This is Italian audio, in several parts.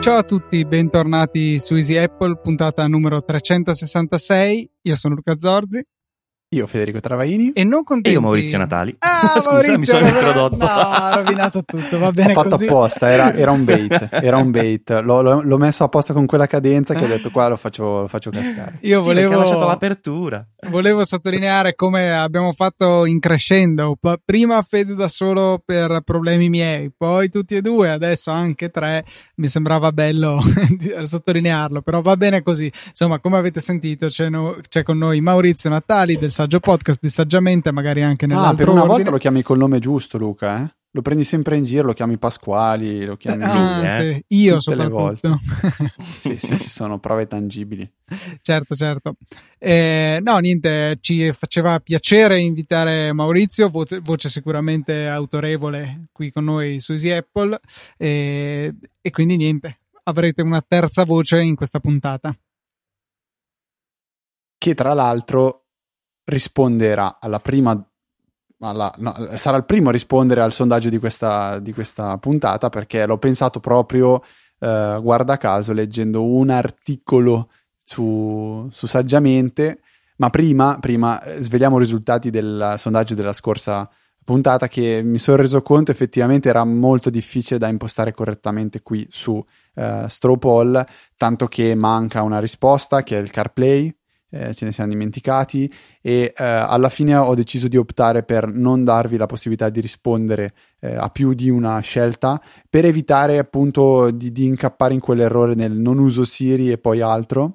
Ciao a tutti, bentornati su Easy Apple, puntata numero 366. Io sono Luca Zorzi. Io Federico Travaini e non contenti. E io Maurizio Natali. Ah, Scusa, Maurizio, mi sono introdotto. No, ha rovinato tutto, va bene Ho fatto così. apposta, era, era un bait, era un bait. L'ho, l'ho- messo apposta con quella cadenza che ho detto qua lo faccio, lo faccio cascare. Io Sì, volevo, lasciato l'apertura. volevo sottolineare come abbiamo fatto in crescendo. Prima Fede da solo per problemi miei, poi tutti e due, adesso anche tre. Mi sembrava bello sottolinearlo, però va bene così. Insomma, come avete sentito, c'è, no- c'è con noi Maurizio Natali del Saggio Podcast di Saggiamente, magari anche Ah, nell'altro per una ordine. volta lo chiami col nome giusto, Luca, eh? Lo prendi sempre in giro, lo chiami Pasquali, lo chiami... Ah, eh. sì, io Tutte soprattutto. Sì, sì, ci sono prove tangibili. certo, certo. Eh, no, niente, ci faceva piacere invitare Maurizio, voce, voce sicuramente autorevole qui con noi su Easy Apple. eh, e quindi niente, avrete una terza voce in questa puntata. Che tra l'altro risponderà alla prima... alla- no, sarà il primo a rispondere al sondaggio di questa, di questa puntata perché l'ho pensato proprio, eh, guarda caso, leggendo un articolo su, su Saggiamente, ma prima, prima eh, sveliamo i risultati del sondaggio della scorsa puntata che mi sono reso conto effettivamente era molto difficile da impostare correttamente qui su eh, Straw Poll, tanto che manca una risposta che è il CarPlay, eh, ce ne siamo dimenticati e eh, alla fine ho deciso di optare per non darvi la possibilità di rispondere eh, a più di una scelta per evitare appunto di, di incappare in quell'errore nel non uso Siri e poi altro.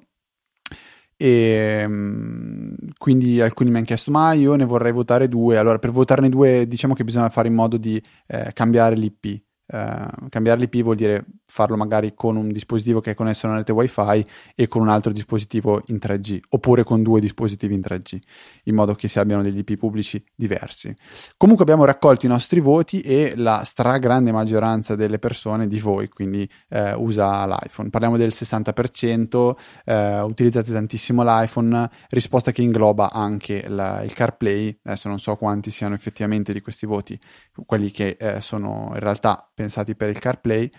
E mm, quindi alcuni mi hanno chiesto ma io ne vorrei votare due allora per votarne due diciamo che bisogna fare in modo di eh, cambiare l'IP Eh, cambiare l'IP vuol dire farlo magari con un dispositivo che è connesso a una rete wifi e con un altro dispositivo in 3G oppure con due dispositivi in 3G in modo che si abbiano degli IP pubblici diversi. Comunque abbiamo raccolto i nostri voti e la stragrande maggioranza delle persone di voi quindi eh, usa l'iPhone. Parliamo del 60% eh, utilizzate tantissimo l'iPhone, risposta che ingloba anche la- il CarPlay, adesso non so quanti siano effettivamente di questi voti, quelli che sono in realtà pensati per il CarPlay,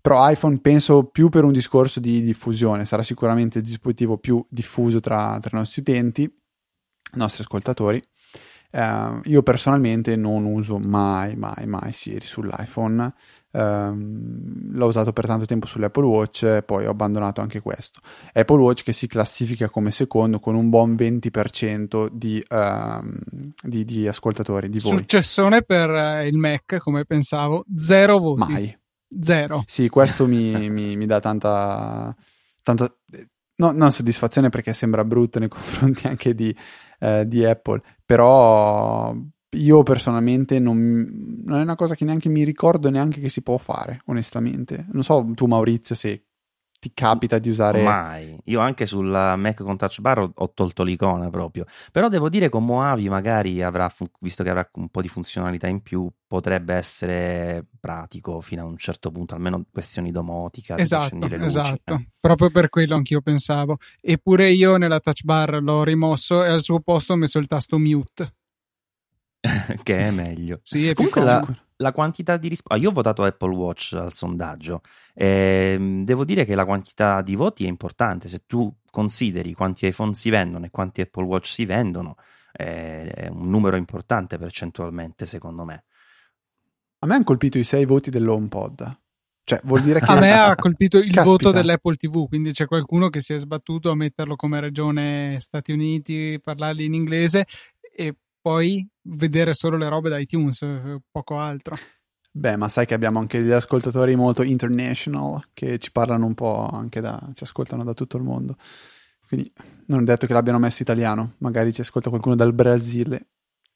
però iPhone penso più per un discorso di diffusione, sarà sicuramente il dispositivo più diffuso tra, tra i nostri utenti, i nostri ascoltatori. Eh, io personalmente non uso mai, mai, mai Siri sull'iPhone. Ehm, l'ho usato per tanto tempo sull'Apple Watch, poi ho abbandonato anche questo. Apple Watch che si classifica come secondo con un buon 20% di, ehm, di, di ascoltatori, di voi. Successone per eh, il Mac, come pensavo, zero voti. Mai. Zero. Sì, questo mi, mi- mi dà tanta, tanta no, non soddisfazione perché sembra brutto nei confronti anche di, eh, di Apple, però io personalmente non, non è una cosa che neanche mi ricordo neanche che si può fare, onestamente. Non so tu Maurizio se ti capita di usare... Mai. Io anche sulla Mac con Touch Bar ho, ho tolto l'icona proprio. Però devo dire con Moavi magari avrà, visto che avrà un po' di funzionalità in più, potrebbe essere pratico fino a un certo punto, almeno questioni domotica. Esatto, luci, esatto. eh. Proprio per quello anch'io pensavo. Eppure io nella touch bar l'ho rimosso e al suo posto ho messo il tasto mute. che è meglio. Sì, è Comunque più la, la quantità di risposte. io ho votato Apple Watch al sondaggio. Ehm, devo dire che la quantità di voti è importante. Se tu consideri quanti iPhone si vendono e quanti Apple Watch si vendono, eh, è un numero importante percentualmente, secondo me. A me hanno colpito i sei voti dell'HomePod. Cioè, vuol dire che... A me ha colpito il Caspita. voto dell'Apple TV, quindi c'è qualcuno che si è sbattuto a metterlo come regione Stati Uniti, parlargli in inglese e poi vedere solo le robe da iTunes, eh, poco altro. Beh, ma sai che abbiamo anche degli ascoltatori molto international che ci parlano un po' anche da... ci ascoltano da tutto il mondo. Quindi non è detto che l'abbiano messo italiano, magari ci ascolta qualcuno dal Brasile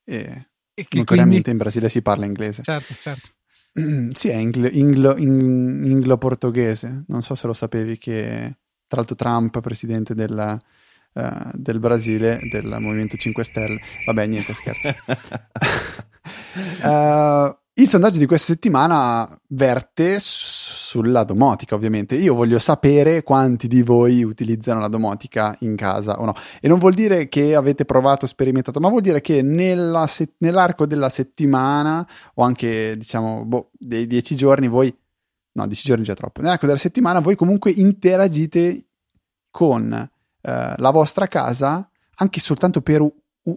e E che quindi... in Brasile si parla inglese. Certo, certo. Sì, è inglo- inglo- in- inglo-portoghese. Non so se lo sapevi che, tra l'altro, Trump, presidente del, eh, del Brasile, del Movimento 5 Stelle. Vabbè, niente, scherzo. Eh, Il sondaggio di questa settimana verte sulla domotica, ovviamente. Io voglio sapere quanti di voi utilizzano la domotica in casa o no. E non vuol dire che avete provato, sperimentato, ma vuol dire che se- nell'arco della settimana o anche, diciamo, boh, dei dieci giorni voi... No, dieci giorni già troppo. Nell'arco della settimana voi comunque interagite con eh, la vostra casa anche soltanto per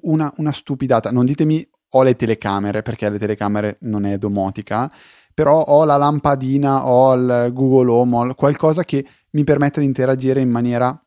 una, una stupidata. Non ditemi ho le telecamere, perché le telecamere non è domotica, però ho la lampadina, ho il Google Home, ho qualcosa che mi permette di interagire in maniera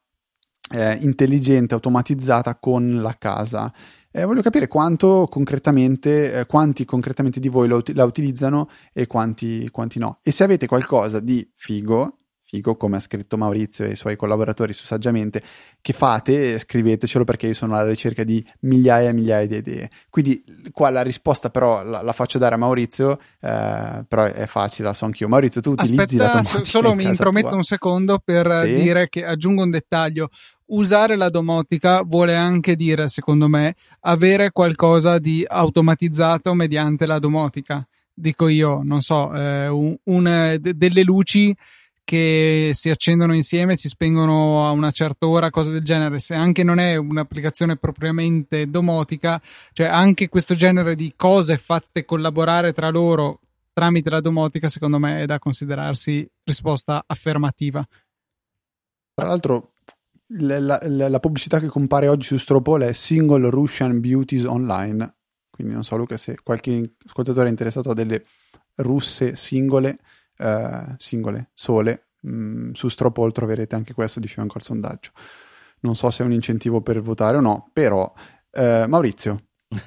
eh, intelligente, automatizzata con la casa. Eh, voglio capire quanto concretamente, eh, quanti concretamente di voi la utilizzano e quanti, quanti no. E se avete qualcosa di figo, figo, come ha scritto Maurizio e i suoi collaboratori su Saggiamente, che fate, scrivetecelo perché io sono alla ricerca di migliaia e migliaia di idee. Quindi qua la risposta però la, la faccio dare a Maurizio, eh, però è facile, la so anch'io. Maurizio, tu utilizzi Aspetta, la tua solo mi intrometto tua. un secondo per sì? dire che aggiungo un dettaglio. Usare la domotica vuole anche dire, secondo me, avere qualcosa di automatizzato mediante la domotica. Dico io, non so, eh, un, un, delle luci che si accendono insieme, si spengono a una certa ora, cose del genere. Se anche non è un'applicazione propriamente domotica, cioè anche questo genere di cose fatte collaborare tra loro tramite la domotica, secondo me è da considerarsi risposta affermativa. Tra l'altro, la, la, la pubblicità che compare oggi su Stropole è Single Russian Beauties Online. Quindi non so, Luca, se qualche ascoltatore è interessato a delle russe singole eh, singole, sole. Mm, su Stropol troverete anche questo di fianco al sondaggio. Non so se è un incentivo per votare o no, però eh, Maurizio.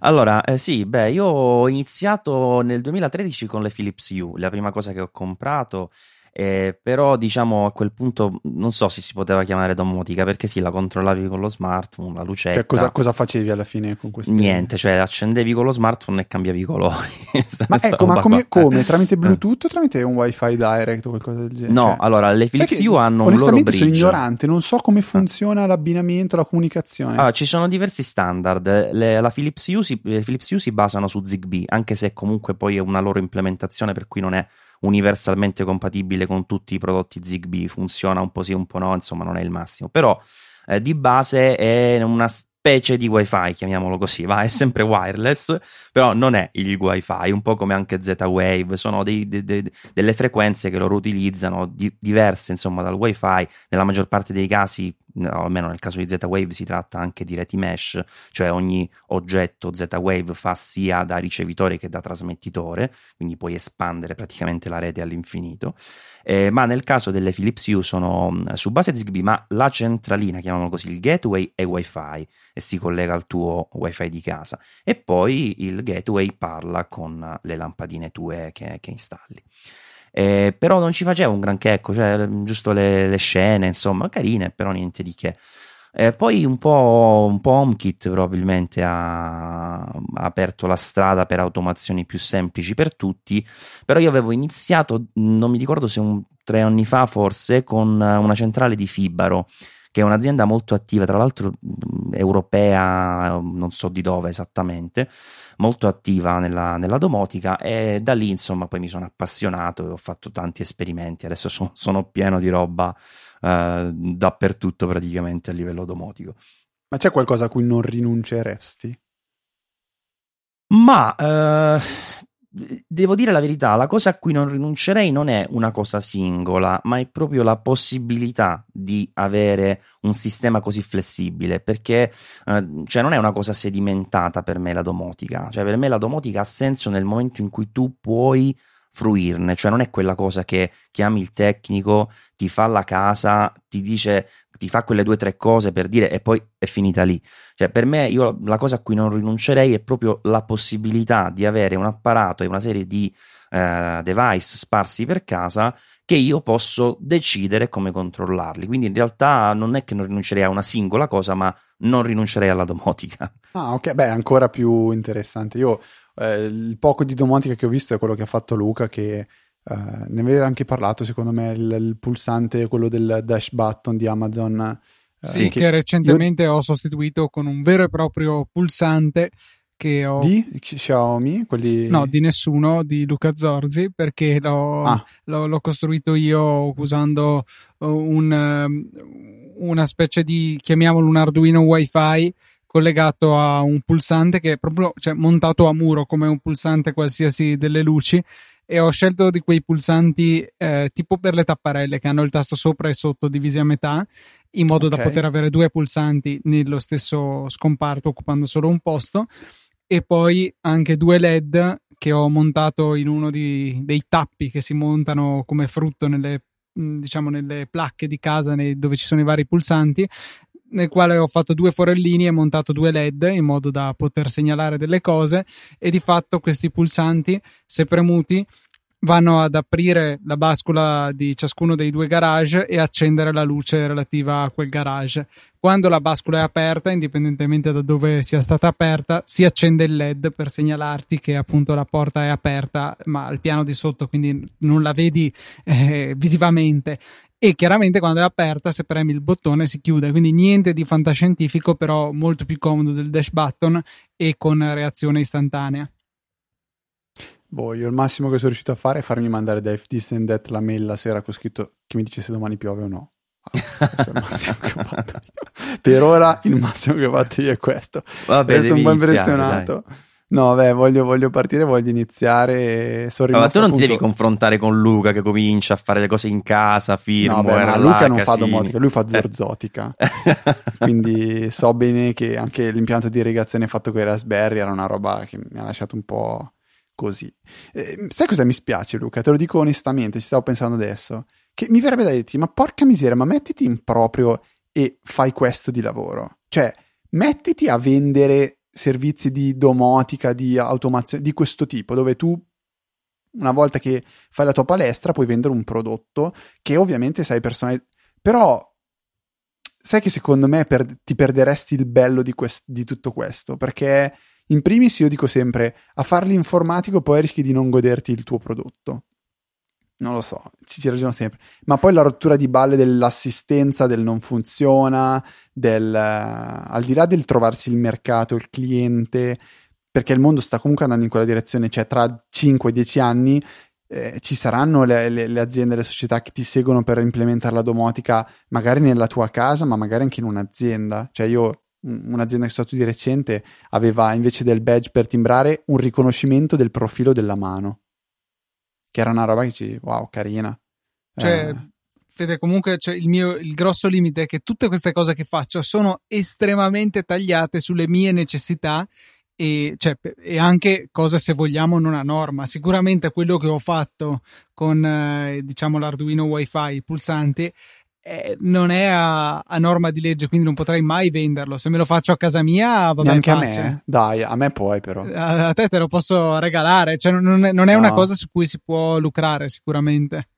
allora, eh, sì, beh, io ho iniziato nel 2013 con le Philips U, la prima cosa che ho comprato eh, però diciamo a quel punto non so se si poteva chiamare domotica perché sì, la controllavi con lo smartphone, la lucetta. Cioè, cosa, cosa facevi alla fine con questo? Niente, cioè accendevi con lo smartphone e cambiavi i colori. ma ecco, ma come, come, Tramite Bluetooth o tramite un wifi direct o qualcosa del genere? No, cioè, allora le Philips U hanno un loro bridge. sono ignorante, non so come funziona ah. l'abbinamento, la comunicazione. Allora, ci sono diversi standard. Le, la Philips U, si, Philips U si basano su Zigbee, anche se comunque poi è una loro implementazione per cui non è universalmente compatibile con tutti i prodotti Zigbee, funziona un po' sì, un po' no, insomma non è il massimo, però eh, di base è una specie di wifi, chiamiamolo così, va, è sempre wireless, però non è il wifi, un po' come anche Z-Wave, sono dei, de, de, delle frequenze che loro utilizzano, di, diverse insomma dal wifi, nella maggior parte dei casi, almeno nel caso di Z-Wave si tratta anche di reti mesh, cioè ogni oggetto Z-Wave fa sia da ricevitore che da trasmettitore, quindi puoi espandere praticamente la rete all'infinito eh, ma nel caso delle Philips Hue sono mm, su base Zigbee, ma la centralina, chiamiamolo così, il gateway è wifi e si collega al tuo wifi di casa e poi il gateway parla con le lampadine tue che, che installi. Eh, però non ci faceva un granché, ecco, cioè giusto le, le scene, insomma, carine, però niente di che. Eh, poi un po', un po' HomeKit probabilmente ha, ha, aperto la strada per automazioni più semplici per tutti, però io avevo iniziato, non mi ricordo se un, tre anni fa forse, con una centrale di Fibaro che è un'azienda molto attiva, tra l'altro europea, non so di dove esattamente, molto attiva nella, nella, domotica e da lì insomma poi mi sono appassionato e ho fatto tanti esperimenti, adesso so, sono pieno di roba eh, dappertutto praticamente a livello domotico. Ma c'è qualcosa a cui non rinunceresti? Ma eh, devo dire la verità, la cosa a cui non rinuncerei non è una cosa singola, ma è proprio la possibilità di avere un sistema così flessibile, perché eh, cioè non è una cosa sedimentata per me la domotica, cioè per me la domotica ha senso nel momento in cui tu puoi fruirne, cioè non è quella cosa che chiami il tecnico, ti fa la casa, ti dice, ti fa quelle due o tre cose per dire e poi è finita lì. Cioè per me io la cosa a cui non rinuncerei è proprio la possibilità di avere un apparato e una serie di eh, device sparsi per casa che io posso decidere come controllarli. Quindi in realtà non è che non rinuncerei a una singola cosa, ma non rinuncerei alla domotica. Ah, ok, beh, ancora più interessante. Io eh, il poco di domotica che ho visto è quello che ha fatto Luca, che eh, ne aveva anche parlato, secondo me, il, il, pulsante, quello del dash button di Amazon. Eh, sì, che, che recentemente io... ho sostituito con un vero e proprio pulsante che ho... Di Xiaomi? Quelli... No, di nessuno, di Luca Zorzi, perché l'ho, ah. l'ho, l'ho costruito io usando un, um, una specie di, chiamiamolo un Arduino Wi-Fi collegato a un pulsante che è proprio cioè, montato a muro come un pulsante qualsiasi delle luci e ho scelto di quei pulsanti eh, tipo per le tapparelle che hanno il tasto sopra e sotto divisi a metà in modo okay. da poter avere due pulsanti nello stesso scomparto occupando solo un posto e poi anche due LED che ho montato in uno di, dei tappi che si montano come frutto nelle, diciamo, nelle placche di casa nei, dove ci sono i vari pulsanti nel quale ho fatto due forellini e montato due LED in modo da poter segnalare delle cose e di fatto questi pulsanti se premuti vanno ad aprire la bascula di ciascuno dei due garage e accendere la luce relativa a quel garage. Quando la bascula è aperta, indipendentemente da dove sia stata aperta, si accende il LED per segnalarti che appunto la porta è aperta, ma al piano di sotto, quindi non la vedi eh, visivamente. E chiaramente quando è aperta, se premi il bottone si chiude. Quindi niente di fantascientifico, però molto più comodo del dash button e con reazione istantanea. Boh, io il massimo che sono riuscito a fare è farmi mandare da If Distant Death la mail la sera con scritto che mi dice se domani piove o no. Allora, per ora il massimo che ho fatto io è questo. Vabbè, Resto un po' impressionato. Dai. No, beh, voglio, voglio, partire, voglio iniziare. Sono ma tu non appunto... ti devi confrontare con Luca che comincia a fare le cose in casa, firmo. No, beh, ma Luca non fa domotica, lui fa zorzotica. Quindi so bene che anche l'impianto di irrigazione fatto con i Raspberry era una roba che mi ha lasciato un po' così. Eh, sai cosa mi spiace, Luca? Te lo dico onestamente, ci stavo pensando adesso. Che mi verrebbe da dirti, ma porca miseria, ma mettiti in proprio e fai questo di lavoro. Cioè, mettiti a vendere servizi di domotica, di automazione, di questo tipo, dove tu una volta che fai la tua palestra puoi vendere un prodotto che ovviamente sai personale però sai che secondo me per- ti perderesti il bello di, quest- di tutto questo perché in primis io dico sempre, a fare l'informatico poi rischi di non goderti il tuo prodotto. Non lo so, ci si ragiona sempre. Ma poi la rottura di balle dell'assistenza, del non funziona, del, uh, al di là del trovarsi il mercato, il cliente, perché il mondo sta comunque andando in quella direzione, cioè tra 5-10 anni eh, ci saranno le, le, le, aziende, le società che ti seguono per implementare la domotica, magari nella tua casa, ma magari anche in un'azienda. Cioè io un'azienda che sono stato di recente aveva invece del badge per timbrare un riconoscimento del profilo della mano che era una roba che ci wow carina cioè eh. Fede comunque cioè, il mio il grosso limite è che tutte queste cose che faccio sono estremamente tagliate sulle mie necessità e, cioè, e, anche cosa se vogliamo non a norma. Sicuramente quello che ho fatto con eh, diciamo l'Arduino WiFi, i pulsanti, eh, non è a, a, norma di legge, quindi non potrei mai venderlo. Se me lo faccio a casa mia, va bene. Anche a me, dai, a me puoi però. A, a te te lo posso regalare, cioè non è, non è no. una cosa su cui si può lucrare sicuramente.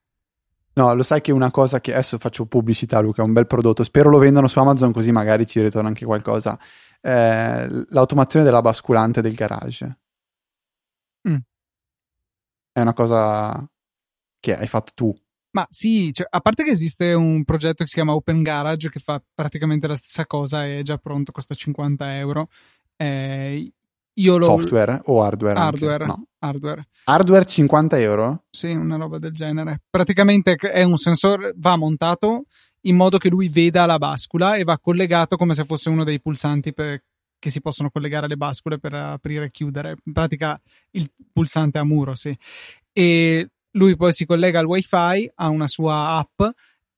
No, lo sai che è una cosa che adesso faccio pubblicità, Luca, è un bel prodotto. Spero lo vendano su Amazon così magari ci ritorna anche qualcosa. Eh, l'automazione della basculante del garage. Mm. È una cosa che hai fatto tu ma sì, cioè, a parte che esiste un progetto che si chiama Open Garage che fa praticamente la stessa cosa, è già pronto, costa 50 euro. Eh, io lo... Software o hardware? Hardware, no. hardware. Hardware 50 euro? Sì, una roba del genere. Praticamente è un sensore, va montato in modo che lui veda la bascula e va collegato come se fosse uno dei pulsanti per, che si possono collegare alle bascule per aprire e chiudere. In pratica il pulsante a muro, sì. E lui poi si collega al wifi, ha una sua app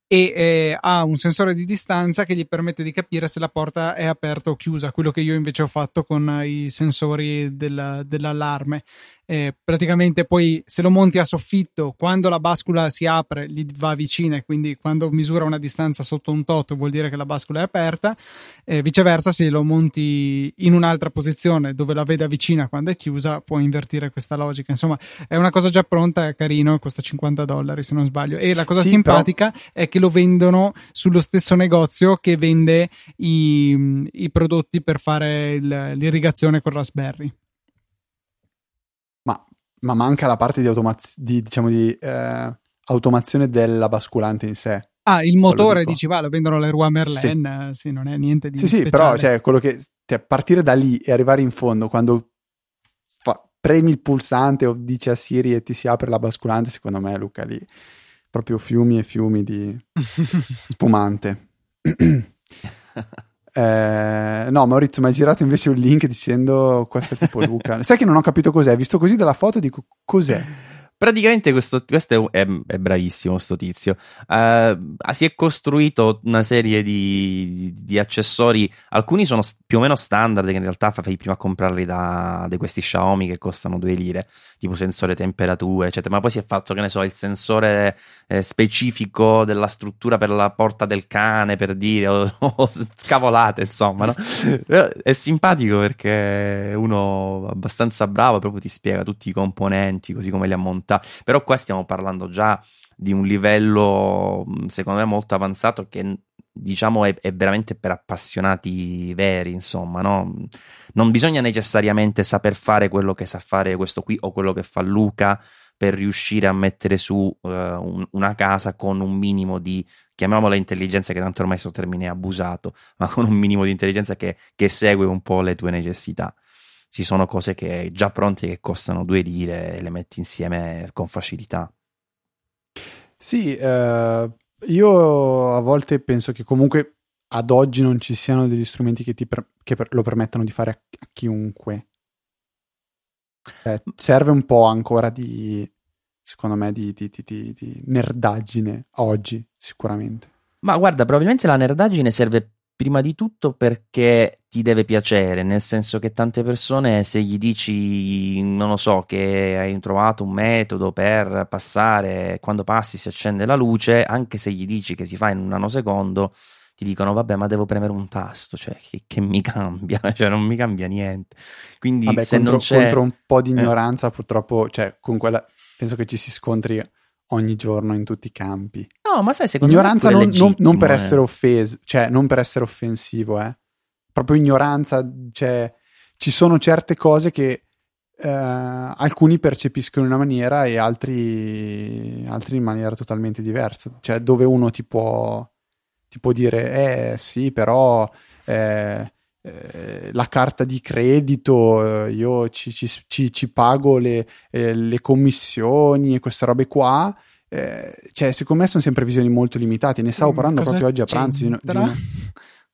e eh, ha un sensore di distanza che gli permette di capire se la porta è aperta o chiusa, quello che io invece ho fatto con i sensori del, dell'allarme eh, praticamente poi se lo monti a soffitto, quando la bascula si apre, gli va vicina e quindi quando misura una distanza sotto un tot vuol dire che la bascula è aperta, eh, viceversa se lo monti in un'altra posizione dove la veda vicina quando è chiusa, può invertire questa logica. Insomma, è una cosa già pronta, è carino, costa 50 dollari se non sbaglio. E la cosa sì, simpatica però... è che lo vendono sullo stesso negozio che vende i, i prodotti per fare il, l'irrigazione con Raspberry ma manca la parte di, automaz- di, diciamo, di eh, automazione della basculante in sé. Ah, il motore dici, va, lo vendono le Roi Merlin, sì. sì. non è niente di Sì, speciale. sì, però cioè, quello che cioè, partire da lì e arrivare in fondo quando premi il pulsante o dici a Siri e ti si apre la basculante, secondo me Luca lì proprio fiumi e fiumi di spumante. eh, no, Maurizio, mi hai girato invece un link dicendo questo è tipo Luca. Sai che non ho capito cos'è, visto così dalla foto dico cos'è. Praticamente questo, questo è, è, bravissimo, questo tizio. Uh, si è costruito una serie di, di, accessori, alcuni sono più o meno standard, che in realtà fai prima a comprarli da, da questi Xiaomi che costano due lire, tipo sensore temperatura, eccetera. Ma poi si è fatto, che ne so, il sensore eh, specifico della struttura per la porta del cane, per dire, o, o scavolate, insomma. No? è simpatico perché uno abbastanza bravo proprio ti spiega tutti i componenti, così come li ha montati volontà. Però qua stiamo parlando già di un livello, secondo me, molto avanzato che diciamo è, è veramente per appassionati veri, insomma, no? Non bisogna necessariamente saper fare quello che sa fare questo qui o quello che fa Luca per riuscire a mettere su uh, un, una casa con un minimo di, chiamiamola intelligenza, che tanto ormai questo termine è abusato, ma con un minimo di intelligenza che, che segue un po' le tue necessità ci sono cose che già pronte che costano due lire e le metti insieme con facilità. Sì, eh, io a volte penso che comunque ad oggi non ci siano degli strumenti che, per, che per, lo permettano di fare a, a chiunque. Eh, serve un po' ancora di, secondo me, di, di, di, di nerdaggine oggi, sicuramente. Ma guarda, probabilmente la nerdaggine serve prima di tutto perché ti deve piacere, nel senso che tante persone se gli dici, non lo so, che hai trovato un metodo per passare, quando passi si accende la luce, anche se gli dici che si fa in un nanosecondo, ti dicono vabbè ma devo premere un tasto, cioè che, che mi cambia, cioè non mi cambia niente. Quindi vabbè, se contro, non c'è... contro un po' di eh. ignoranza eh. purtroppo, cioè con quella, penso che ci si scontri ogni giorno in tutti i campi. No, ma sai, secondo ignoranza me non, non, non, per eh. essere offeso, cioè non per essere offensivo, eh. Proprio ignoranza, cioè ci sono certe cose che eh, alcuni percepiscono in una maniera e altri, altri in maniera totalmente diversa. Cioè dove uno ti può, ti può dire, eh sì, però... Eh, eh, la carta di credito, eh, io ci, ci, ci, ci pago le, eh, le, commissioni e queste robe qua. Eh, cioè, secondo me sono sempre visioni molto limitate. Ne stavo mm, parlando Cosa proprio oggi a pranzo. Di, di una...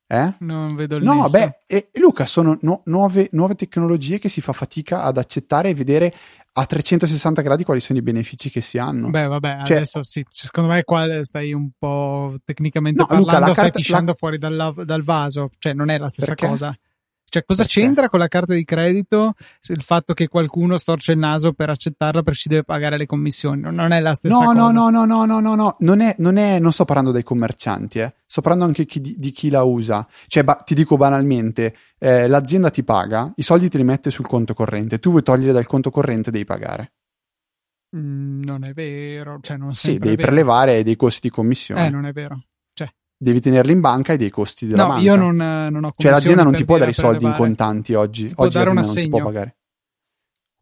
Eh? Non vedo il No, nesso. beh, e, Luca, sono no, nuove, nuove, tecnologie che si fa fatica ad accettare e vedere a 360 gradi quali sono i benefici che si hanno. Beh, vabbè, cioè, adesso sì, secondo me qua stai un po' tecnicamente no, parlando, Luca, stai carta, pisciando la... fuori dal, dal, vaso, cioè non è la stessa Perché? cosa. Cioè, cosa Perché? c'entra con la carta di credito il fatto che qualcuno storce il naso per accettarla perché ci deve pagare le commissioni? Non è la stessa no, cosa. No, no, no, no, no, no, no, non, è, non, è, non sto parlando dei commercianti, eh. sto parlando anche chi, di, di, chi la usa. Cioè, ba- ti dico banalmente, eh, l'azienda ti paga, i soldi te li mette sul conto corrente, tu vuoi togliere dal conto corrente, devi pagare. Mm, non è vero, cioè non Sì, devi prelevare dei costi di commissione. Eh, non è vero devi tenerli in banca e dei costi della no, banca. io non, non ho Cioè l'azienda non ti può dare i soldi in contanti oggi. Si oggi l'azienda non ti può pagare.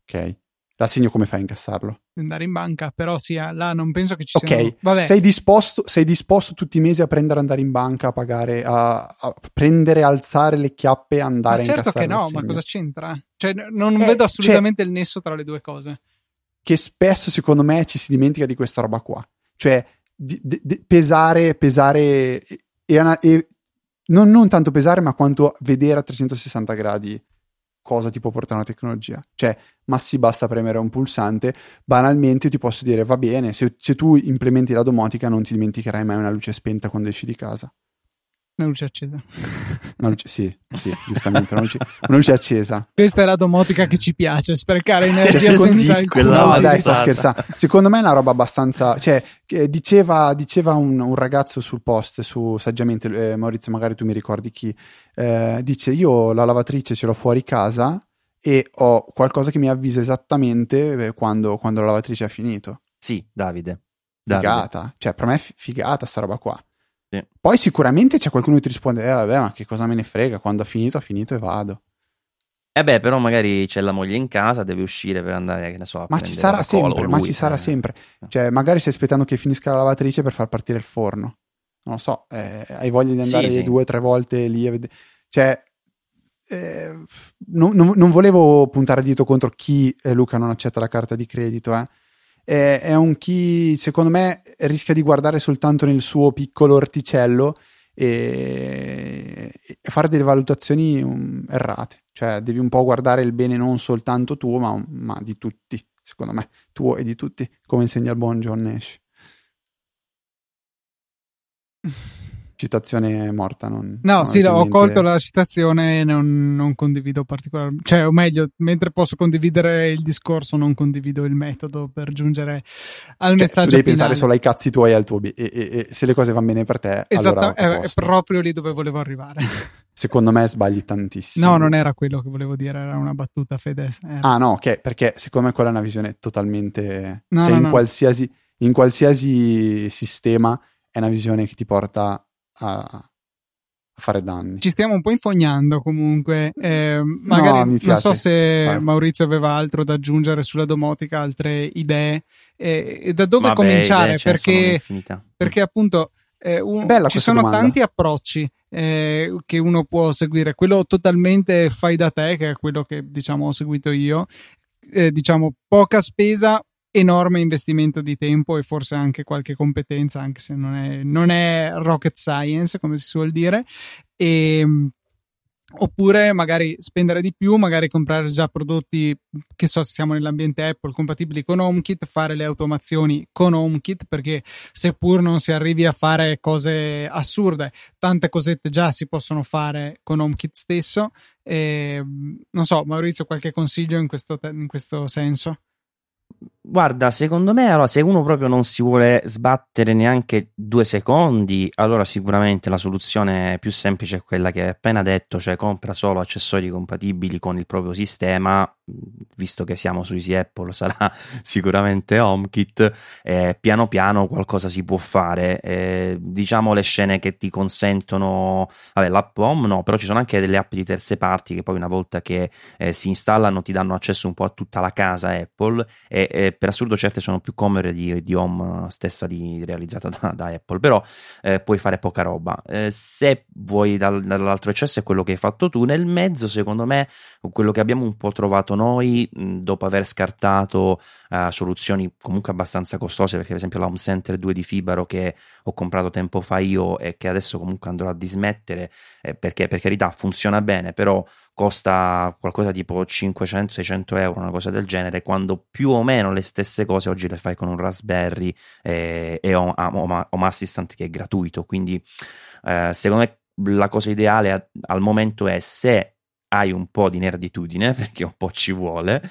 Ok. L'assegno come fai a incassarlo? Andare in banca, però sì, eh, là non penso che ci sia. Ok, siano... sei, disposto, sei disposto tutti i mesi a prendere, andare in banca, a pagare, a, a prendere, alzare le chiappe e andare ma certo a incassare che no, l'assegno. ma cosa c'entra? Cioè, non eh, vedo assolutamente cioè, il nesso tra le due cose. Che spesso, secondo me, ci si dimentica di questa roba qua. Cioè, di, di, pesare, pesare e, una, e non, non, tanto pesare, ma quanto vedere a 360 gradi cosa ti può portare una tecnologia. Cioè, ma sì, basta premere un pulsante. Banalmente, io ti posso dire, va bene, se, se tu implementi la domotica, non ti dimenticherai mai una luce spenta quando esci di casa. Una luce accesa. Una luce, sì, sì, giustamente, una luce, una luce, accesa. Questa è la domotica che ci piace, sprecare energia cioè, senza sì, No, dai, sto scherzando. Secondo me è una roba abbastanza... Cioè, diceva, diceva un, un, ragazzo sul post, su saggiamente, eh, Maurizio, magari tu mi ricordi chi, eh, dice, io la lavatrice ce l'ho fuori casa e ho qualcosa che mi avvisa esattamente eh, quando, quando la lavatrice ha finito. Sì, Davide. Davide. Figata. Cioè, per me è figata sta roba qua. Sì. Poi sicuramente c'è qualcuno che ti risponde, eh vabbè, ma che cosa me ne frega, quando ha finito ha finito e vado. Eh beh, però magari c'è la moglie in casa, deve uscire per andare, che ne so, Ma ci sarà sempre, ma ci sarà eh. sempre. Cioè, magari stai aspettando che finisca la lavatrice per far partire il forno. Non lo so, eh, hai voglia di andare sì, sì. due o tre volte lì a vedere. Cioè, eh, non, non, non, volevo puntare dito contro chi eh, Luca non accetta la carta di credito, eh. È, è, un chi secondo me rischia di guardare soltanto nel suo piccolo orticello e, e fare delle valutazioni um, errate, cioè devi un po' guardare il bene non soltanto tuo ma, ma di tutti, secondo me, tuo e di tutti, come insegna il buon John Nash. citazione morta. Non, no, non sì, ho colto la citazione e non, non, condivido particolarmente, cioè, o meglio, mentre posso condividere il discorso, non condivido il metodo per giungere al cioè, messaggio. devi finale. pensare solo ai cazzi tuoi e al tuo e, e, e, se le cose vanno bene per te, esatto, allora è, è proprio lì dove volevo arrivare. Secondo me sbagli tantissimo. No, non era quello che volevo dire, era una battuta Fede. Era... Ah, no, ok, perché secondo me quella è una visione totalmente. No, cioè, no, in, no. Qualsiasi, in qualsiasi sistema è una visione che ti porta a, fare danni. Ci stiamo un po' infognando comunque. Eh, magari no, non so se Vai. Maurizio aveva altro da aggiungere sulla domotica, altre idee. Eh, da dove Vabbè, cominciare? Perché, perché, appunto eh, un, ci sono domanda. tanti approcci eh, che uno può seguire. Quello totalmente fai da te, che è quello che diciamo ho seguito io. Eh, diciamo poca spesa, enorme investimento di tempo e forse anche qualche competenza, anche se non è, non è rocket science, come si suol dire. E, ehm, oppure magari spendere di più, magari comprare già prodotti che so se siamo nell'ambiente Apple compatibili con HomeKit, fare le automazioni con HomeKit perché seppur non si arrivi a fare cose assurde, tante cosette già si possono fare con HomeKit stesso. E, non so, Maurizio, qualche consiglio in questo, in questo senso? Guarda, secondo me, allora, se uno proprio non si vuole sbattere neanche due secondi, allora sicuramente la soluzione più semplice è quella che hai appena detto, cioè compra solo accessori compatibili con il proprio sistema, visto che siamo su Easy Apple, sarà sicuramente HomeKit, eh, piano piano qualcosa si può fare. Eh, diciamo le scene che ti consentono, vabbè, l'app Home no, però ci sono anche delle app di terze parti che poi una volta che eh, si installano ti danno accesso un po' a tutta la casa Apple e, per assurdo certe sono più comode di, di Home stessa di, realizzata da, da, Apple, però eh, puoi fare poca roba. Eh, se vuoi dal, dall'altro eccesso è quello che hai fatto tu, nel mezzo secondo me quello che abbiamo un po' trovato noi mh, dopo aver scartato uh, soluzioni comunque abbastanza costose, perché per esempio la Home Center 2 di Fibaro che ho comprato tempo fa io e che adesso comunque andrò a dismettere, eh, perché per carità funziona bene, però costa qualcosa tipo 500-600 euro, una cosa del genere, quando più o meno le stesse cose oggi le fai con un Raspberry eh, e Home, Home, Home Assistant che è gratuito. Quindi eh, secondo me la cosa ideale al momento è se hai un po' di nerditudine, perché un po' ci vuole,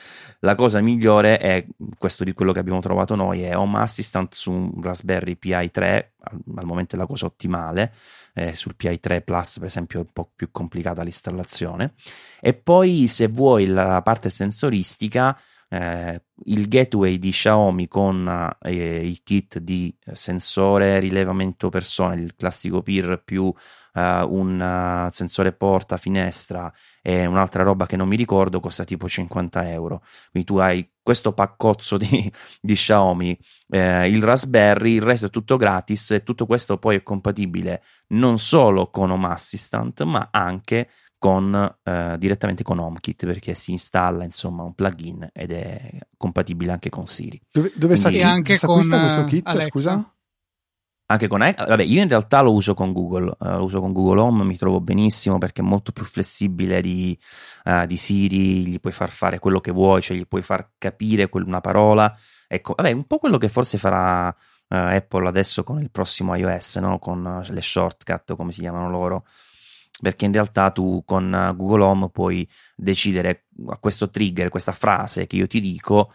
la cosa migliore è, questo di quello che abbiamo trovato noi, è Home Assistant su un Raspberry Pi 3, al, momento è la cosa ottimale, eh, sul Pi 3 Plus per esempio è un po' più complicata l'installazione, e poi se vuoi la parte sensoristica, eh, il gateway di Xiaomi con eh, i kit di sensore rilevamento persone, il classico PIR più uh, un uh, sensore porta, finestra e un'altra roba che non mi ricordo costa tipo 50 euro. Quindi tu hai questo paccozzo di, di Xiaomi, eh, il Raspberry, il resto è tutto gratis e tutto questo poi è compatibile non solo con Home Assistant ma anche con, eh, direttamente con HomeKit perché si installa insomma un plugin ed è compatibile anche con Siri. Dove, dove Quindi, anche con questo kit? Alexa. Scusa? Anche con vabbè io in realtà lo uso con Google uh, lo uso con Google Home mi trovo benissimo perché è molto più flessibile di, uh, di Siri gli puoi far fare quello che vuoi cioè gli puoi far capire una parola. Ecco vabbè un po' quello che forse farà uh, Apple adesso con il prossimo iOS no? con le shortcut come si chiamano loro. Perché in realtà tu con Google Home puoi decidere a questo trigger questa frase che io ti dico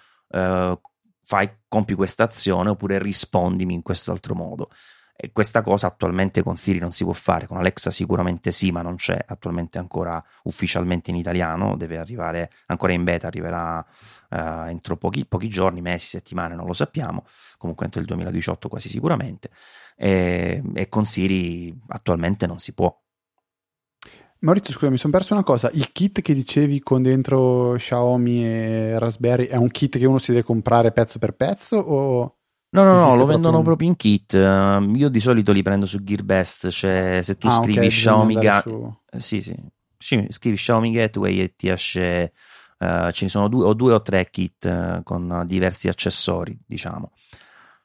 fai, compi questa azione oppure rispondimi in quest'altro modo. E questa cosa attualmente con Siri non si può fare, con Alexa sicuramente sì, ma non c'è attualmente ancora ufficialmente in italiano, deve arrivare ancora in beta, arriverà uh, entro pochi, pochi, giorni, mesi, settimane, non lo sappiamo, comunque entro il 2018 quasi sicuramente, e, e con Siri attualmente non si può. Maurizio, scusa, mi sono perso una cosa. Il kit che dicevi con dentro Xiaomi e Raspberry è un kit che uno si deve comprare pezzo per pezzo o... No, no, no, lo vendono proprio in kit. Io di solito li prendo su GearBest, cioè se tu ah, scrivi okay, Xiaomi Ga... su... Eh, sì, sì. scrivi Xiaomi Gateway e ti esce, uh, ce ne sono due o due o tre kit uh, con diversi accessori, diciamo.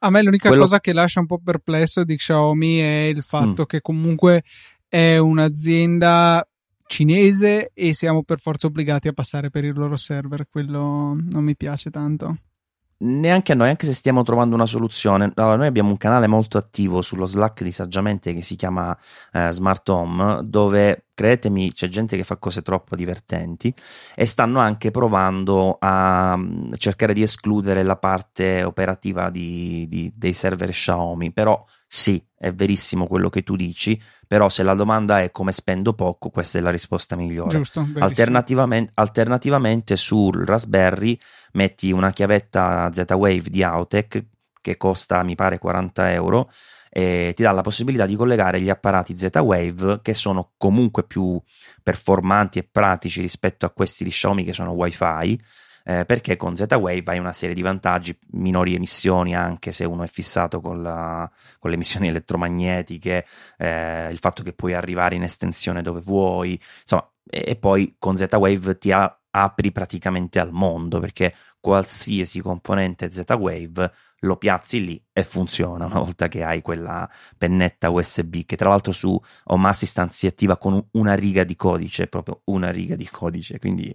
A me l'unica Quello... cosa che lascia un po' perplesso di Xiaomi è il fatto mm. che comunque è un'azienda cinese e siamo per forza obbligati a passare per il loro server. Quello non mi piace tanto neanche a noi, anche se stiamo trovando una soluzione. Allora, noi abbiamo un canale molto attivo sullo Slack di Saggiamente che si chiama eh, Smart Home, dove credetemi c'è gente che fa cose troppo divertenti e stanno anche provando a mm, cercare di escludere la parte operativa di, di, dei server Xiaomi. Però sì, è verissimo quello che tu dici però se la domanda è come spendo poco, questa è la risposta migliore. Giusto, alternativamente, alternativamente sul Raspberry metti una chiavetta Z-Wave di Autech che costa mi pare 40 euro e ti dà la possibilità di collegare gli apparati Z-Wave che sono comunque più performanti e pratici rispetto a questi di Xiaomi che sono Wi-Fi eh, perché con Z-Wave hai una serie di vantaggi, minori emissioni anche se uno è fissato con, la, con le emissioni elettromagnetiche, eh, il fatto che puoi arrivare in estensione dove vuoi, insomma, e, e poi con Z-Wave ti ha, apri praticamente al mondo perché qualsiasi componente Z-Wave lo piazzi lì e funziona una volta che hai quella pennetta USB che tra l'altro su Home Assistant si attiva con una riga di codice, proprio una riga di codice, quindi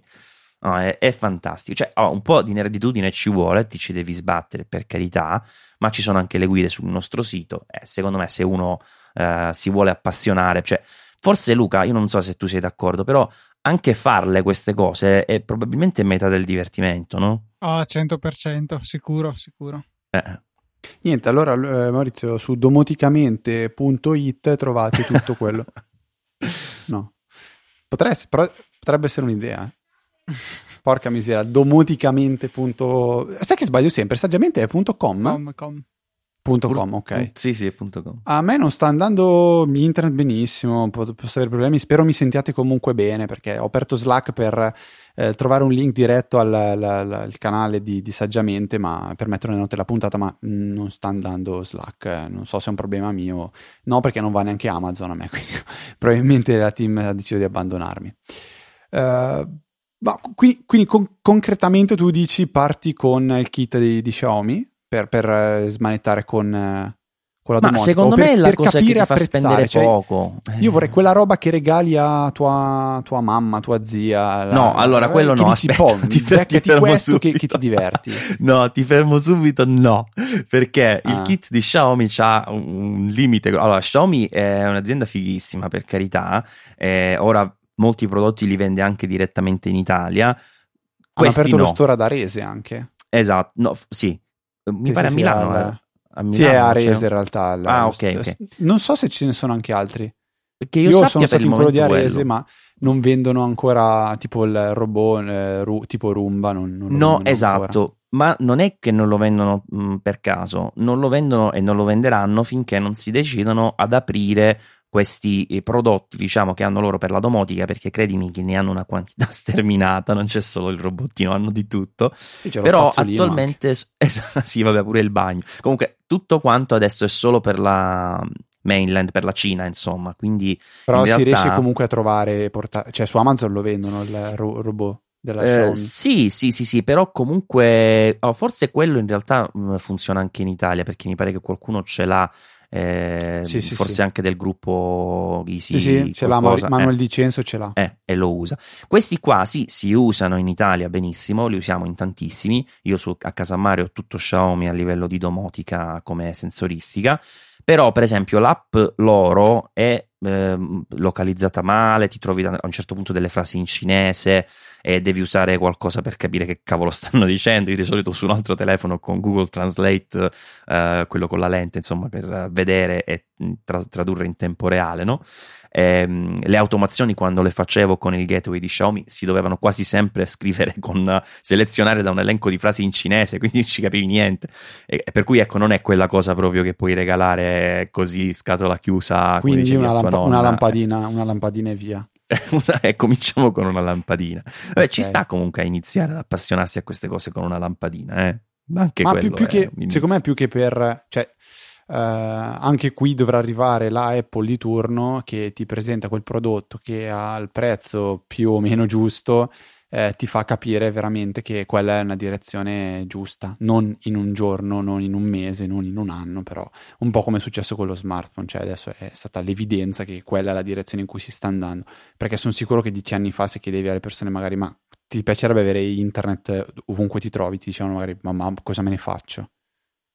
No, è, è, fantastico. Cioè, oh, un po' di nerditudine ci vuole, ti ci devi sbattere per carità, ma ci sono anche le guide sul nostro sito. Eh, secondo me, se uno eh, si vuole appassionare, cioè, forse Luca, io non so se tu sei d'accordo, però anche farle queste cose è probabilmente metà del divertimento, no? Ah, oh, 100%, sicuro, sicuro. Eh. Niente, allora eh, Maurizio, su domoticamente.it trovate tutto quello. no. Potresti, però, potrebbe essere un'idea. Porca miseria, domoticamente. Punto... Sai che sbaglio sempre? Saggiamente è punto .com. Com, com. Punto .com, ok. Sì, sì, punto .com. A me non sta andando internet benissimo, posso avere problemi, spero mi sentiate comunque bene perché ho aperto Slack per eh, trovare un link diretto al, al, al canale di, di, Saggiamente ma, per mettere nelle note la puntata, ma non sta andando Slack, eh, non so se è un problema mio, no perché non va neanche Amazon a me, quindi probabilmente la team ha deciso di abbandonarmi. Uh, ma qui, quindi con, concretamente tu dici parti con il kit di, di Xiaomi per, per eh, smanettare con, eh, con la domotica? Ma secondo per, me è la cosa che ti fa spendere cioè, poco. Io vorrei quella roba che regali a tua, tua mamma, tua zia. La, no, allora quello no. Dici, aspetta, ti, fer- ti fermo questo che, che, ti diverti. no, ti fermo subito. No, perché ah. il kit di Xiaomi ha un limite. Allora, Xiaomi è un'azienda fighissima, per carità. Eh, ora molti prodotti li vende anche direttamente in Italia. Hanno aperto no. lo store ad Arese anche. Esatto, no, f- sì, mi che pare a Milano, al... Eh. a Milano. Sì, è Arese in realtà. Ah, ok, ok. Non so se ce ne sono anche altri. Che io, io sono stato in quello di Arese, quello. ma non vendono ancora tipo il robot eh, ru, tipo Rumba. Non, non no, esatto. Ancora. Ma non è che non lo vendono mh, per caso, non lo vendono e non lo venderanno finché non si decidono ad aprire questi eh, prodotti, diciamo, che hanno loro per la domotica, perché credimi che ne hanno una quantità sterminata, non c'è solo il robottino, hanno di tutto. Però attualmente, es- sì, vabbè, pure il bagno. Comunque, tutto quanto adesso è solo per la mainland, per la Cina, insomma. Quindi, Però si realtà... riesce comunque a trovare, porta- cioè su Amazon lo vendono il ro- robot. Eh, sì, sì, sì, sì, però comunque oh, forse quello in realtà mh, mm, funziona anche in Italia perché mi pare che qualcuno ce l'ha eh, sì, sì, forse sì. anche del gruppo Easy. Sì, ce l'ha Manuel eh. Di Censo, ce l'ha. Eh, e lo usa. Questi qua sì, si usano in Italia benissimo, li usiamo in tantissimi. Io su, a casa Mario ho tutto Xiaomi a livello di domotica come sensoristica. Però, per esempio, l'app loro è eh, localizzata male, ti trovi a un certo punto delle frasi in cinese e devi usare qualcosa per capire che cavolo stanno dicendo. Io di solito su un altro telefono con Google Translate, eh, quello con la lente, insomma, per vedere e tra- tradurre in tempo reale, no? ehm, le automazioni quando le facevo con il gateway di Xiaomi si dovevano quasi sempre scrivere con selezionare da un elenco di frasi in cinese, quindi non ci capivi niente. E, per cui ecco, non è quella cosa proprio che puoi regalare così scatola chiusa. Quindi una, lamp- una, lampadina, una lampadina e via. eh, cominciamo con una lampadina. Vabbè, okay. Ci sta comunque a iniziare ad appassionarsi a queste cose con una lampadina, eh? Anche Ma più, più che, secondo me, più che per. Cioè, Uh, anche qui dovrà arrivare la Apple di turno che ti presenta quel prodotto che ha il prezzo più o meno giusto, eh, ti fa capire veramente che quella è una direzione giusta, non in un giorno, non in un mese, non in un anno, però un po' come è successo con lo smartphone, cioè adesso è stata l'evidenza che quella è la direzione in cui si sta andando, perché sono sicuro che dieci anni fa se chiedevi alle persone magari ma ti piacerebbe avere internet ovunque ti trovi, ti dicevano magari ma, ma cosa me ne faccio?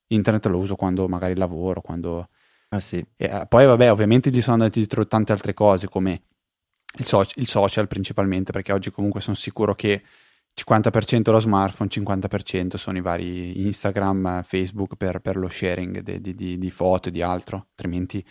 internet lo uso quando magari lavoro, quando... Ah, sì. e, eh, poi vabbè, ovviamente gli sono andati dietro tante altre cose come il, so- il, social principalmente, perché oggi comunque sono sicuro che 50% lo smartphone, 50% sono i vari Instagram, Facebook per, per lo sharing di, di, di, di foto e di altro, altrimenti...